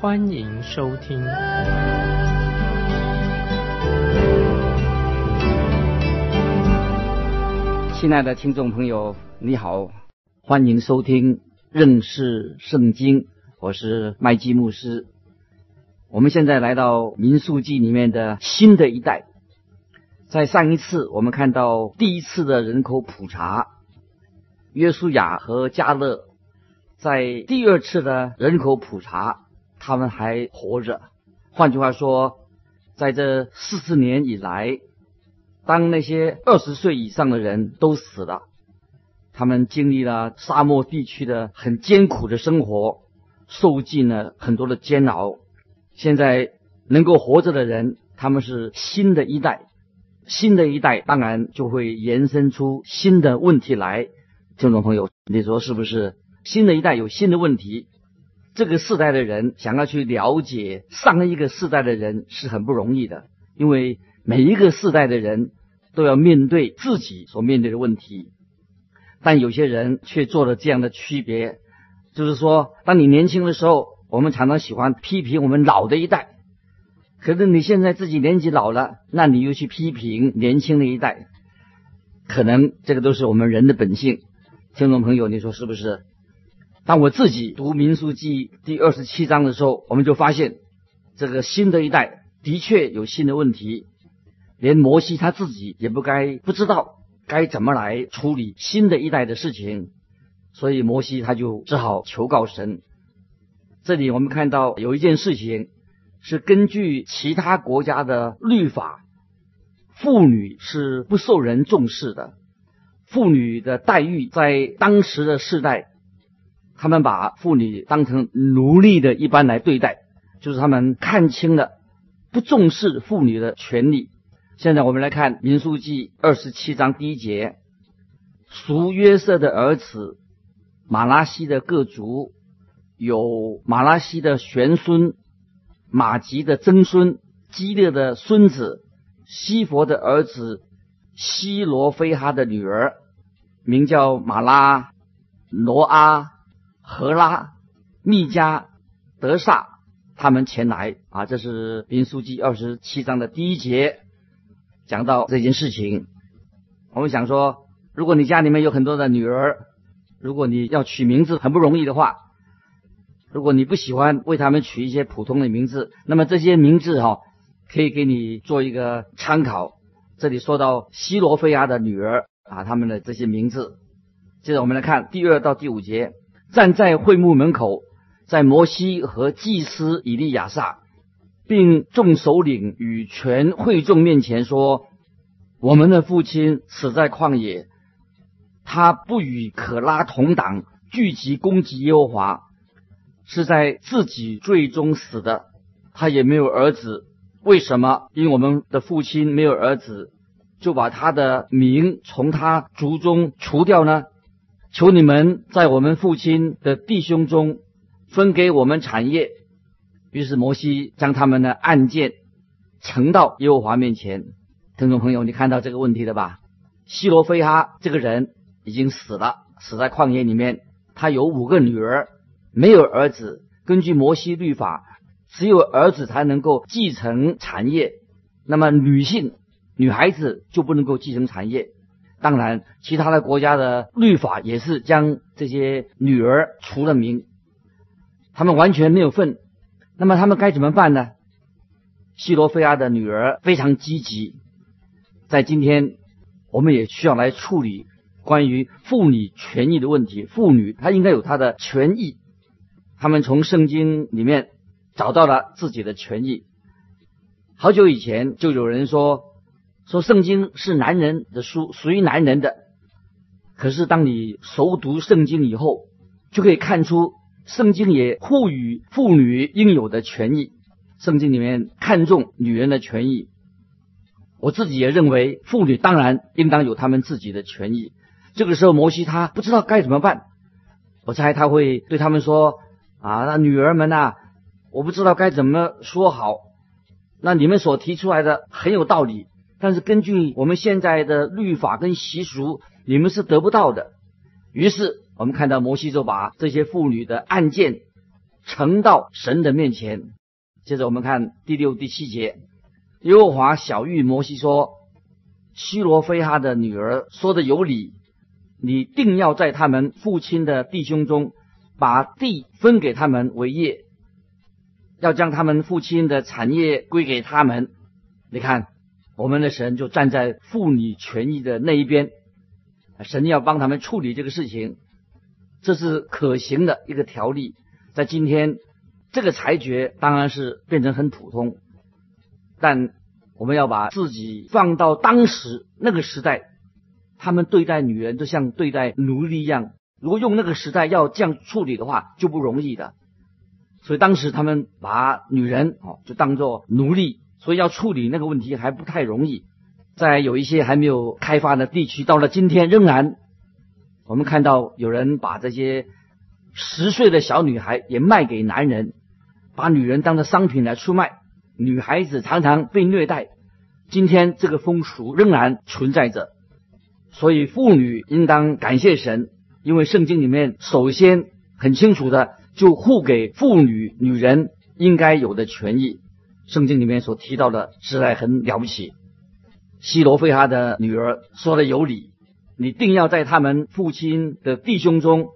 欢迎收听。亲爱的听众朋友，你好，欢迎收听认识圣经，我是麦基牧师。我们现在来到民数记里面的新的一代。在上一次我们看到第一次的人口普查，约书亚和加勒在第二次的人口普查，他们还活着。换句话说，在这四十年以来，当那些二十岁以上的人都死了，他们经历了沙漠地区的很艰苦的生活，受尽了很多的煎熬。现在能够活着的人，他们是新的一代。新的一代当然就会延伸出新的问题来，听众朋友，你说是不是？新的一代有新的问题，这个世代的人想要去了解上一个世代的人是很不容易的，因为每一个世代的人都要面对自己所面对的问题，但有些人却做了这样的区别，就是说，当你年轻的时候，我们常常喜欢批评我们老的一代。可是你现在自己年纪老了，那你又去批评年轻的一代，可能这个都是我们人的本性。听众朋友，你说是不是？当我自己读《民数记》第二十七章的时候，我们就发现这个新的一代的确有新的问题，连摩西他自己也不该不知道该怎么来处理新的一代的事情，所以摩西他就只好求告神。这里我们看到有一件事情。是根据其他国家的律法，妇女是不受人重视的。妇女的待遇在当时的世代，他们把妇女当成奴隶的一般来对待，就是他们看清了，不重视妇女的权利。现在我们来看《民书记》二十七章第一节：属约瑟的儿子马拉西的各族，有马拉西的玄孙。马吉的曾孙基列的孙子西佛的儿子西罗非哈的女儿，名叫马拉、罗阿、荷拉、密加、德萨，他们前来啊，这是民书记二十七章的第一节，讲到这件事情。我们想说，如果你家里面有很多的女儿，如果你要取名字很不容易的话。如果你不喜欢为他们取一些普通的名字，那么这些名字哈可以给你做一个参考。这里说到西罗菲亚的女儿啊，他们的这些名字。接着我们来看第二到第五节，站在会幕门口，在摩西和祭司以利亚撒，并众首领与全会众面前说：“我们的父亲死在旷野，他不与可拉同党聚集攻击耶和华。”是在自己最终死的，他也没有儿子。为什么？因为我们的父亲没有儿子，就把他的名从他族中除掉呢？求你们在我们父亲的弟兄中分给我们产业。于是摩西将他们的案件呈到耶和华面前。听众朋友，你看到这个问题了吧？希罗非哈这个人已经死了，死在旷野里面。他有五个女儿。没有儿子，根据摩西律法，只有儿子才能够继承产业。那么女性、女孩子就不能够继承产业。当然，其他的国家的律法也是将这些女儿除了名，他们完全没有份。那么他们该怎么办呢？西罗菲亚的女儿非常积极，在今天，我们也需要来处理关于妇女权益的问题。妇女她应该有她的权益。他们从圣经里面找到了自己的权益。好久以前就有人说，说圣经是男人的书，属于男人的。可是当你熟读圣经以后，就可以看出圣经也赋予妇女应有的权益。圣经里面看重女人的权益。我自己也认为，妇女当然应当有她们自己的权益。这个时候，摩西他不知道该怎么办。我猜他会对他们说：“啊，那女儿们呐，我不知道该怎么说好。那你们所提出来的很有道理，但是根据我们现在的律法跟习俗，你们是得不到的。”于是，我们看到摩西就把这些妇女的案件呈到神的面前。接着，我们看第六、第七节。耶和华小玉摩西说：“希罗非哈的女儿说的有理，你定要在他们父亲的弟兄中，把地分给他们为业，要将他们父亲的产业归给他们。你看，我们的神就站在妇女权益的那一边，神要帮他们处理这个事情，这是可行的一个条例。在今天，这个裁决当然是变成很普通。”但我们要把自己放到当时那个时代，他们对待女人就像对待奴隶一样。如果用那个时代要这样处理的话，就不容易的。所以当时他们把女人哦就当做奴隶，所以要处理那个问题还不太容易。在有一些还没有开发的地区，到了今天仍然，我们看到有人把这些十岁的小女孩也卖给男人，把女人当做商品来出卖。女孩子常常被虐待，今天这个风俗仍然存在着，所以妇女应当感谢神，因为圣经里面首先很清楚的就护给妇女女人应该有的权益。圣经里面所提到的实在很了不起。西罗非哈的女儿说的有理，你定要在他们父亲的弟兄中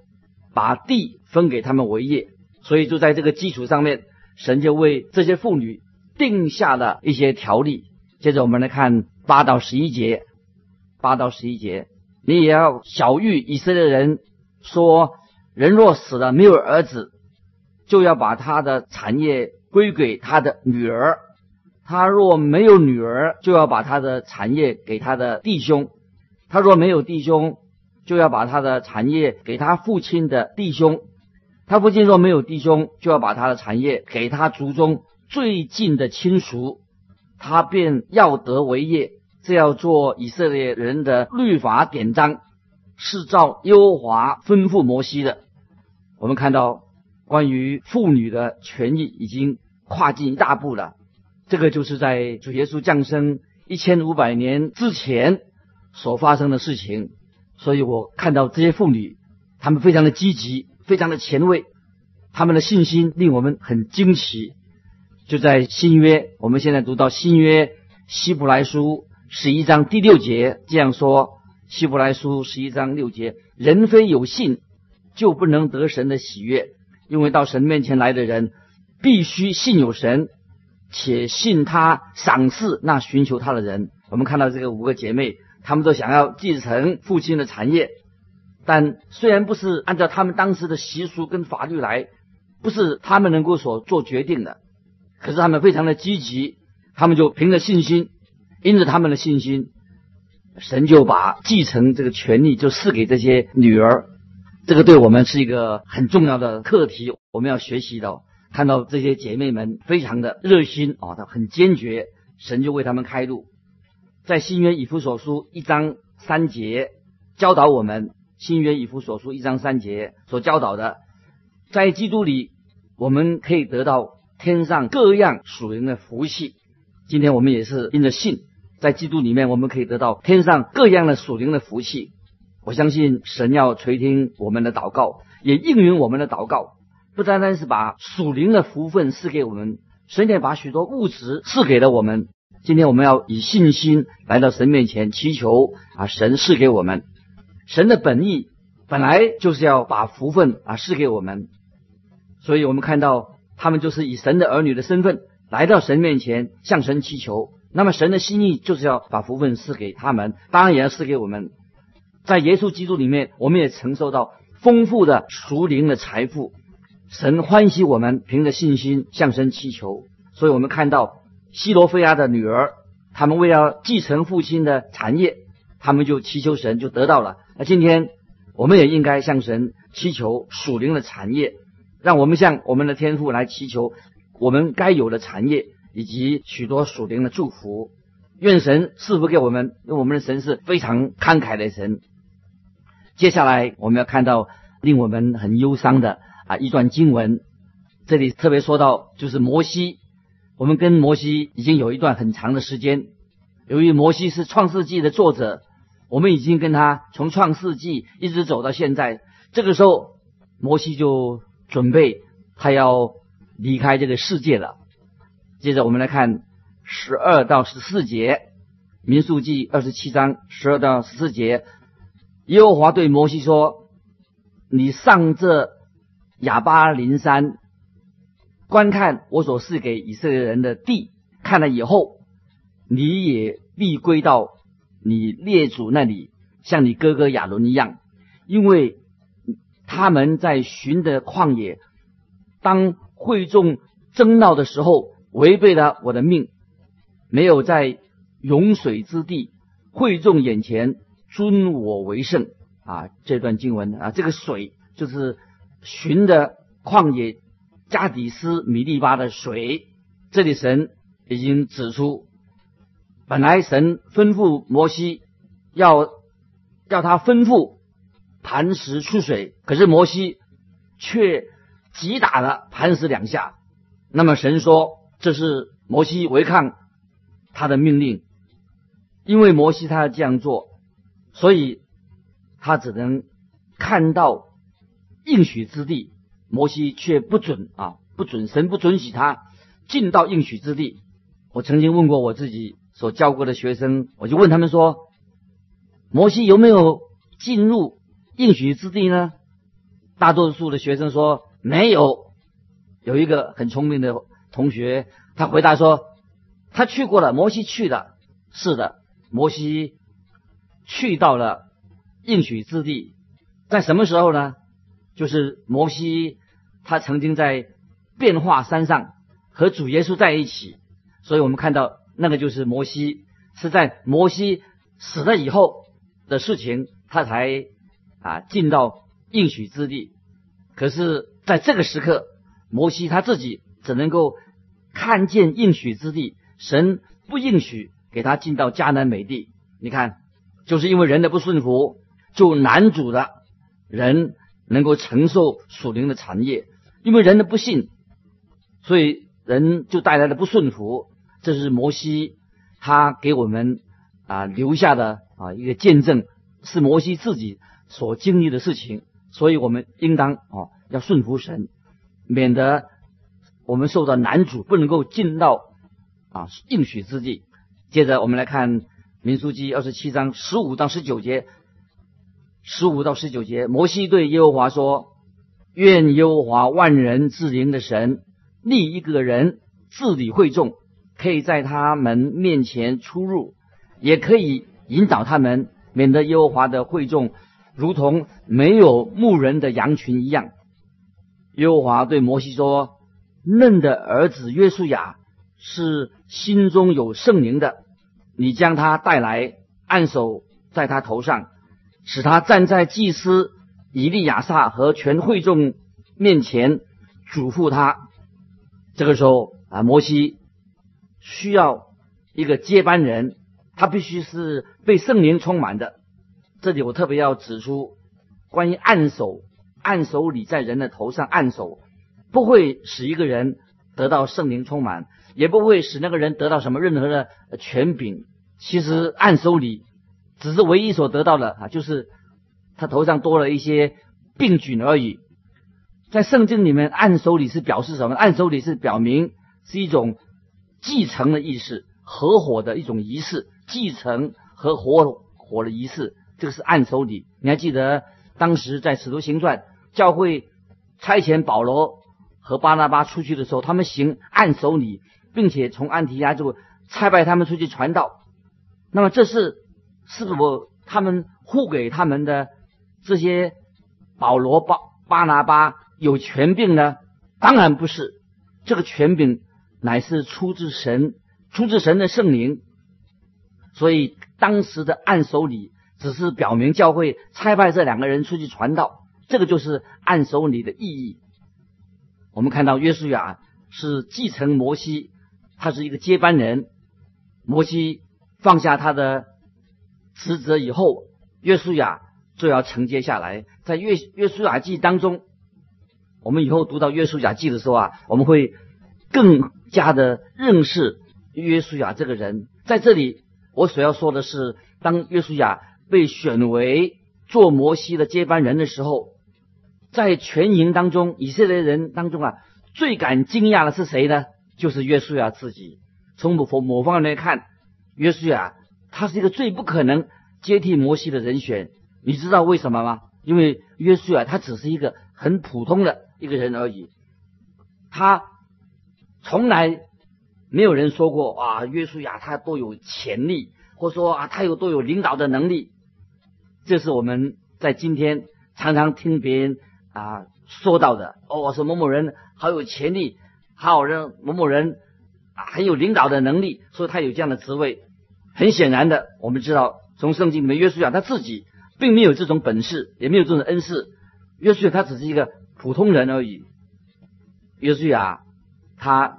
把地分给他们为业，所以就在这个基础上面，神就为这些妇女。定下了一些条例。接着我们来看八到十一节，八到十一节，你也要小谕以色列人说：人若死了没有儿子，就要把他的产业归给他的女儿；他若没有女儿，就要把他的产业给他的弟兄；他若没有弟兄，就要把他的产业给他父亲的弟兄；他父亲若没有弟兄，就要把他的产业给他族中。最近的亲属，他便要得为业，这要做以色列人的律法典章，是照优华吩咐摩西的。我们看到关于妇女的权益已经跨进一大步了。这个就是在主耶稣降生一千五百年之前所发生的事情。所以我看到这些妇女，她们非常的积极，非常的前卫，她们的信心令我们很惊奇。就在新约，我们现在读到新约希伯来书十一章第六节这样说：希伯来书十一章六节，人非有信，就不能得神的喜悦，因为到神面前来的人，必须信有神，且信他赏赐那寻求他的人。我们看到这个五个姐妹，她们都想要继承父亲的产业，但虽然不是按照他们当时的习俗跟法律来，不是他们能够所做决定的。可是他们非常的积极，他们就凭着信心，因着他们的信心，神就把继承这个权利就赐给这些女儿。这个对我们是一个很重要的课题，我们要学习到，看到这些姐妹们非常的热心啊，她很坚决，神就为他们开路。在新约以弗所书一章三节教导我们，新约以弗所书一章三节所教导的，在基督里我们可以得到。天上各样属灵的福气，今天我们也是因着信，在基督里面，我们可以得到天上各样的属灵的福气。我相信神要垂听我们的祷告，也应允我们的祷告。不单单是把属灵的福分赐给我们，神也把许多物质赐给了我们。今天我们要以信心来到神面前祈求啊，神赐给我们。神的本意本来就是要把福分啊赐给我们，所以我们看到。他们就是以神的儿女的身份来到神面前，向神祈求。那么神的心意就是要把福分赐给他们，当然也要赐给我们。在耶稣基督里面，我们也承受到丰富的属灵的财富。神欢喜我们凭着信心向神祈求，所以我们看到西罗菲亚的女儿，他们为了继承父亲的产业，他们就祈求神，就得到了。那今天我们也应该向神祈求属灵的产业。让我们向我们的天父来祈求，我们该有的产业，以及许多属灵的祝福。愿神赐福给我们，因为我们的神是非常慷慨的神。接下来我们要看到令我们很忧伤的一段经文，这里特别说到就是摩西。我们跟摩西已经有一段很长的时间，由于摩西是创世纪的作者，我们已经跟他从创世纪一直走到现在。这个时候，摩西就准备他要离开这个世界了。接着我们来看十二到十四节，民数记二十七章十二到十四节。耶和华对摩西说：“你上这亚巴林山，观看我所赐给以色列人的地。看了以后，你也必归到你列祖那里，像你哥哥亚伦一样，因为他们在寻的旷野，当会众争闹的时候，违背了我的命，没有在涌水之地会众眼前。”尊我为圣啊！这段经文啊，这个水就是寻的旷野加底斯米利巴的水。这里神已经指出，本来神吩咐摩西要要他吩咐磐石出水，可是摩西却击打了磐石两下。那么神说这是摩西违抗他的命令，因为摩西他要这样做。所以，他只能看到应许之地，摩西却不准啊，不准神不准许他进到应许之地。我曾经问过我自己所教过的学生，我就问他们说：摩西有没有进入应许之地呢？大多数的学生说没有。有一个很聪明的同学，他回答说：他去过了，摩西去的。是的，摩西。去到了应许之地，在什么时候呢？就是摩西他曾经在变化山上和主耶稣在一起，所以我们看到那个就是摩西是在摩西死了以后的事情，他才啊进到应许之地。可是在这个时刻，摩西他自己只能够看见应许之地，神不应许给他进到迦南美地。你看。就是因为人的不顺服，就难主的人能够承受属灵的产业；因为人的不信，所以人就带来了不顺服。这是摩西他给我们啊留下的啊一个见证，是摩西自己所经历的事情。所以我们应当啊要顺服神，免得我们受到难主，不能够进到啊应许之地。接着我们来看。民书记二十七章十五到十九节，十五到十九节，摩西对耶和华说：“愿耶和华万人之灵的神立一个人治理会众，可以在他们面前出入，也可以引导他们，免得耶和华的会众如同没有牧人的羊群一样。”耶和华对摩西说：“嫩的儿子约书亚是心中有圣灵的。”你将他带来，按手在他头上，使他站在祭司以利亚撒和全会众面前，嘱咐他。这个时候啊，摩西需要一个接班人，他必须是被圣灵充满的。这里我特别要指出，关于按手，按手礼在人的头上按手，不会使一个人得到圣灵充满。也不会使那个人得到什么任何的权柄。其实按手礼只是唯一所得到的啊，就是他头上多了一些病菌而已。在圣经里面，按手礼是表示什么？按手礼是表明是一种继承的意思，合伙的一种仪式，继承和合伙的仪式，这个是按手礼。你还记得当时在使徒行传教会差遣保罗和巴拿巴出去的时候，他们行按手礼。并且从安提亚就差派他们出去传道，那么这是是否他们付给他们的这些保罗巴巴拿巴有权柄呢？当然不是，这个权柄乃是出自神，出自神的圣灵。所以当时的按手礼只是表明教会差派这两个人出去传道，这个就是按手礼的意义。我们看到约书亚。是继承摩西，他是一个接班人。摩西放下他的职责以后，约书亚就要承接下来。在约约书亚记当中，我们以后读到约书亚记的时候啊，我们会更加的认识约书亚这个人。在这里，我所要说的是，当约书亚被选为做摩西的接班人的时候，在全营当中，以色列人当中啊，最感惊讶的是谁呢？就是约书亚自己。从某某方面来看，约书亚他是一个最不可能接替摩西的人选。你知道为什么吗？因为约书亚他只是一个很普通的一个人而已，他从来没有人说过啊，约书亚他多有潜力，或说啊他有多有领导的能力。这是我们在今天常常听别人啊说到的哦，我说某某人好有潜力，好人某某人。啊，很有领导的能力，所以他有这样的职位。很显然的，我们知道从圣经里面，约书亚他自己并没有这种本事，也没有这种恩赐。约书亚他只是一个普通人而已。约书亚他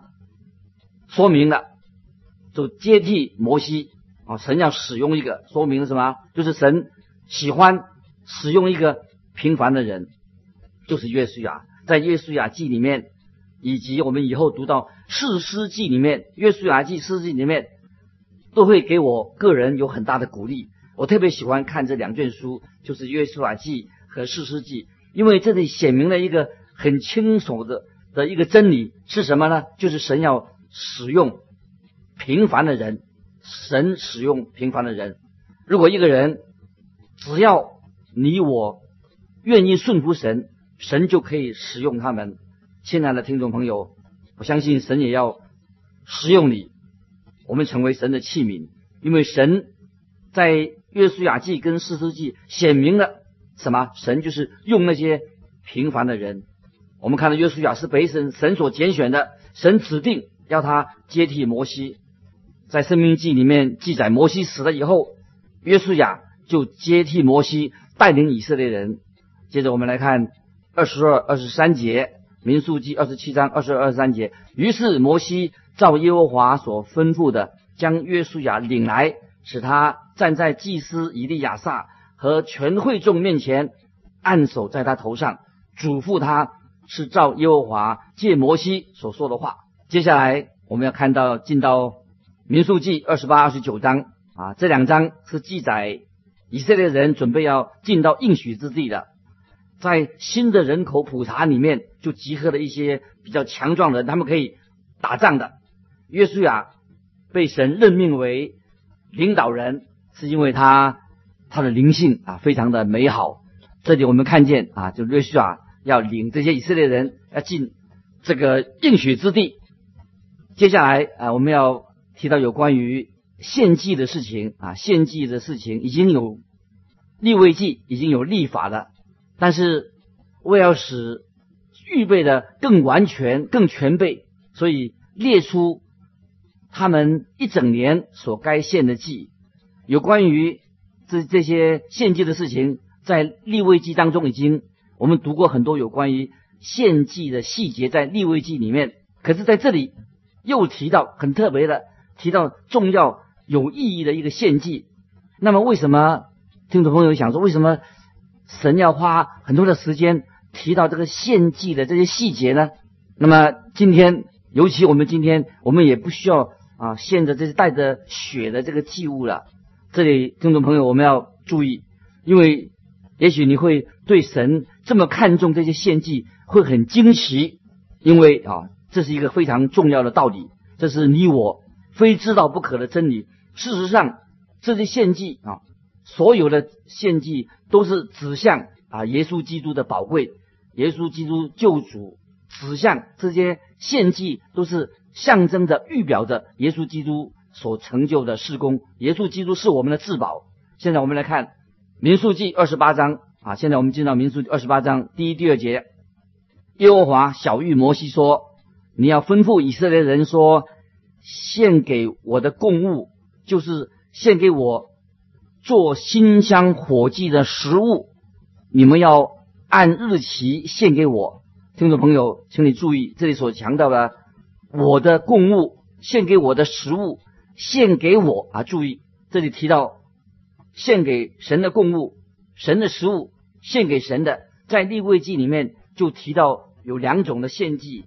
说明了，就接替摩西啊，神要使用一个，说明了什么？就是神喜欢使用一个平凡的人，就是约书亚。在约书亚记里面。以及我们以后读到《四诗记》里面，《约书亚记》《四诗记》里面，都会给我个人有很大的鼓励。我特别喜欢看这两卷书，就是《约书亚记》和《四诗记》，因为这里显明了一个很清楚的的一个真理是什么呢？就是神要使用平凡的人，神使用平凡的人。如果一个人只要你我愿意顺服神，神就可以使用他们。亲爱的听众朋友，我相信神也要使用你，我们成为神的器皿。因为神在约书亚记跟士师记显明了什么？神就是用那些平凡的人。我们看到约书亚是被神神所拣选的，神指定要他接替摩西。在生命记里面记载，摩西死了以后，约书亚就接替摩西带领以色列人。接着我们来看二十二、二十三节。民数记二十七章二十二、三节。于是摩西照耶和华所吩咐的，将约书亚领来，使他站在祭司以利亚撒和全会众面前，按手在他头上，嘱咐他是照耶和华借摩西所说的话。接下来我们要看到进到民数记二十八、二十九章啊，这两章是记载以色列人准备要进到应许之地的。在新的人口普查里面，就集合了一些比较强壮的人，他们可以打仗的。约书亚被神任命为领导人，是因为他他的灵性啊非常的美好。这里我们看见啊，就约书亚要领这些以色列人要进这个应许之地。接下来啊，我们要提到有关于献祭的事情啊，献祭的事情已经有立位祭，已经有立法了。但是为了使预备的更完全、更全备，所以列出他们一整年所该献的祭。有关于这这些献祭的事情，在立位记当中已经我们读过很多有关于献祭的细节，在立位记里面。可是在这里又提到很特别的，提到重要有意义的一个献祭。那么为什么听众朋友想说为什么？神要花很多的时间提到这个献祭的这些细节呢。那么今天，尤其我们今天，我们也不需要啊献着这些带着血的这个祭物了。这里听众朋友，我们要注意，因为也许你会对神这么看重这些献祭，会很惊奇，因为啊，这是一个非常重要的道理，这是你我非知道不可的真理。事实上，这些献祭啊。所有的献祭都是指向啊耶稣基督的宝贵，耶稣基督救主指向这些献祭都是象征着预表着耶稣基督所成就的事工。耶稣基督是我们的至宝。现在我们来看民数记二十八章啊，现在我们进到民数记二十八章第一、第二节。耶和华小玉摩西说：“你要吩咐以色列人说，献给我的供物就是献给我。”做馨香火祭的食物，你们要按日期献给我。听众朋友，请你注意，这里所强调的我的供物，献给我的食物，献给我啊！注意，这里提到献给神的供物，神的食物献给神的，在立位记里面就提到有两种的献祭，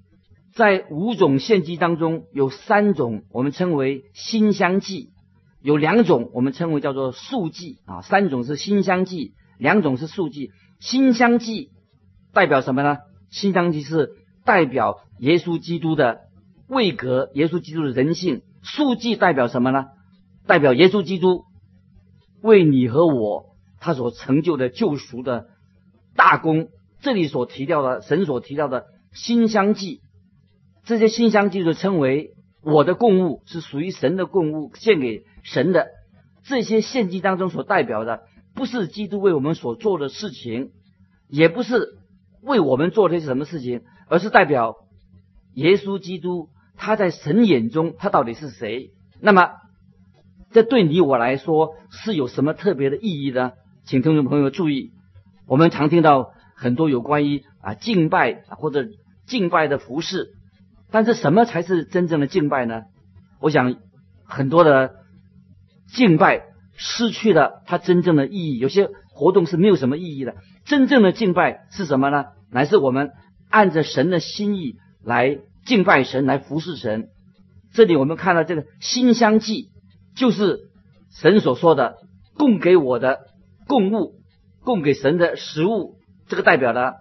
在五种献祭当中有三种我们称为馨香祭，有两种我们称为叫做素祭啊，三种是馨香祭，两种是素祭。馨香祭代表什么呢？馨香祭是代表耶稣基督的位格，耶稣基督的人性。素祭代表什么呢？代表耶稣基督为你和我他所成就的救赎的大功。这里所提到的神所提到的馨香祭，这些馨香祭就称为我的供物，是属于神的供物，献给神的。这些献祭当中所代表的。不是基督为我们所做的事情，也不是为我们做的是什么事情，而是代表耶稣基督他在神眼中他到底是谁？那么这对你我来说是有什么特别的意义呢？请听众朋友注意，我们常听到很多有关于啊敬拜或者敬拜的服饰，但是什么才是真正的敬拜呢？我想很多的敬拜。失去了它真正的意义，有些活动是没有什么意义的。真正的敬拜是什么呢？乃是我们按着神的心意来敬拜神，来服侍神。这里我们看到这个馨香祭，就是神所说的供给我的供物，供给神的食物。这个代表了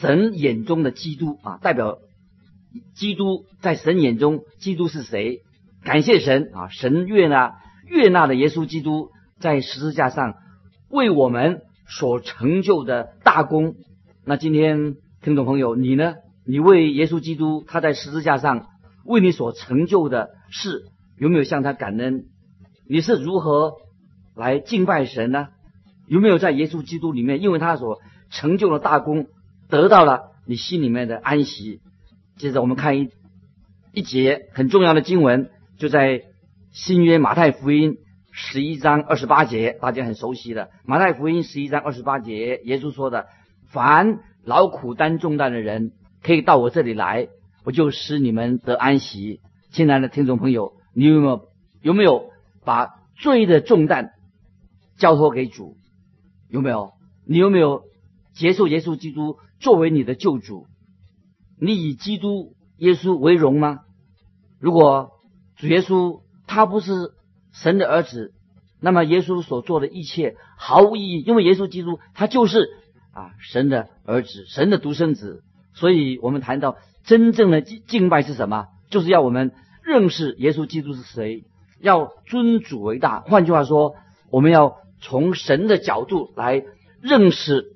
神眼中的基督啊，代表基督在神眼中，基督是谁？感谢神啊，神悦纳。悦纳的耶稣基督在十字架上为我们所成就的大功。那今天听众朋友，你呢？你为耶稣基督他在十字架上为你所成就的事，有没有向他感恩？你是如何来敬拜神呢？有没有在耶稣基督里面，因为他所成就的大功，得到了你心里面的安息？接着我们看一一节很重要的经文，就在。新约马太福音十一章二十八节，大家很熟悉的。马太福音十一章二十八节，耶稣说的：“凡劳苦担重担的人，可以到我这里来，我就使你们得安息。”亲爱的听众朋友，你有没有有没有把罪的重担交托给主？有没有？你有没有接受耶稣基督作为你的救主？你以基督耶稣为荣吗？如果主耶稣。他不是神的儿子，那么耶稣所做的一切毫无意义，因为耶稣基督他就是啊神的儿子，神的独生子。所以我们谈到真正的敬拜是什么，就是要我们认识耶稣基督是谁，要尊主为大。换句话说，我们要从神的角度来认识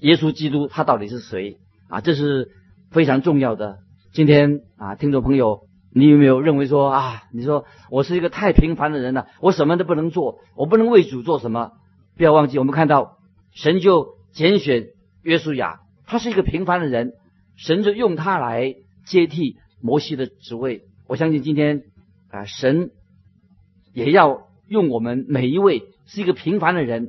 耶稣基督他到底是谁啊，这是非常重要的。今天啊，听众朋友。你有没有认为说啊？你说我是一个太平凡的人了，我什么都不能做，我不能为主做什么？不要忘记，我们看到神就拣选约书亚，他是一个平凡的人，神就用他来接替摩西的职位。我相信今天啊，神也要用我们每一位是一个平凡的人，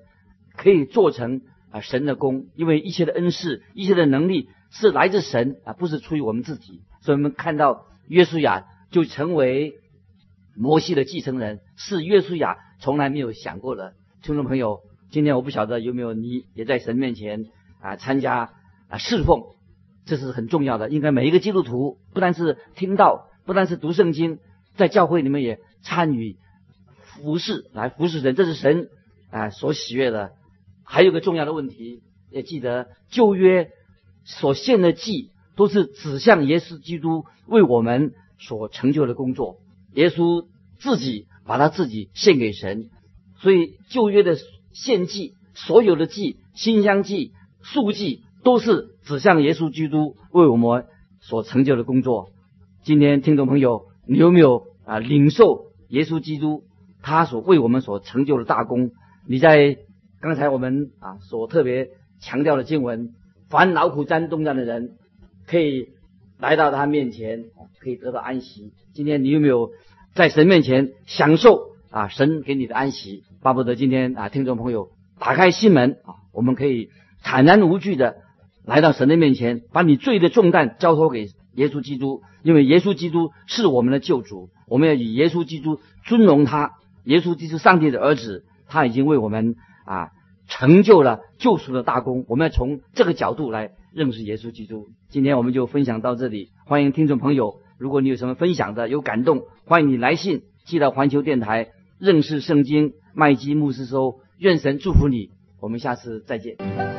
可以做成啊神的功，因为一切的恩赐、一切的能力是来自神啊，不是出于我们自己。所以我们看到约书亚。就成为摩西的继承人，是约书亚从来没有想过的。听众朋友，今天我不晓得有没有你也在神面前啊参加啊侍奉，这是很重要的。应该每一个基督徒不但是听到，不但是读圣经，在教会里面也参与服侍，来服侍神，这是神啊所喜悦的。还有个重要的问题，也记得旧约所献的祭都是指向耶稣基督为我们。所成就的工作，耶稣自己把他自己献给神，所以旧约的献祭，所有的祭、馨香祭、素祭，都是指向耶稣基督为我们所成就的工作。今天听众朋友，你有没有啊领受耶稣基督他所为我们所成就的大功？你在刚才我们啊所特别强调的经文，凡劳苦担重担的人，可以。来到他面前，可以得到安息。今天你有没有在神面前享受啊？神给你的安息，巴不得今天啊，听众朋友打开心门啊，我们可以坦然无惧的来到神的面前，把你罪的重担交托给耶稣基督，因为耶稣基督是我们的救主，我们要以耶稣基督尊荣他。耶稣基督上帝的儿子，他已经为我们啊成就了救赎的大功。我们要从这个角度来认识耶稣基督。今天我们就分享到这里，欢迎听众朋友，如果你有什么分享的、有感动，欢迎你来信寄到环球电台认识圣经麦基牧师收。愿神祝福你，我们下次再见。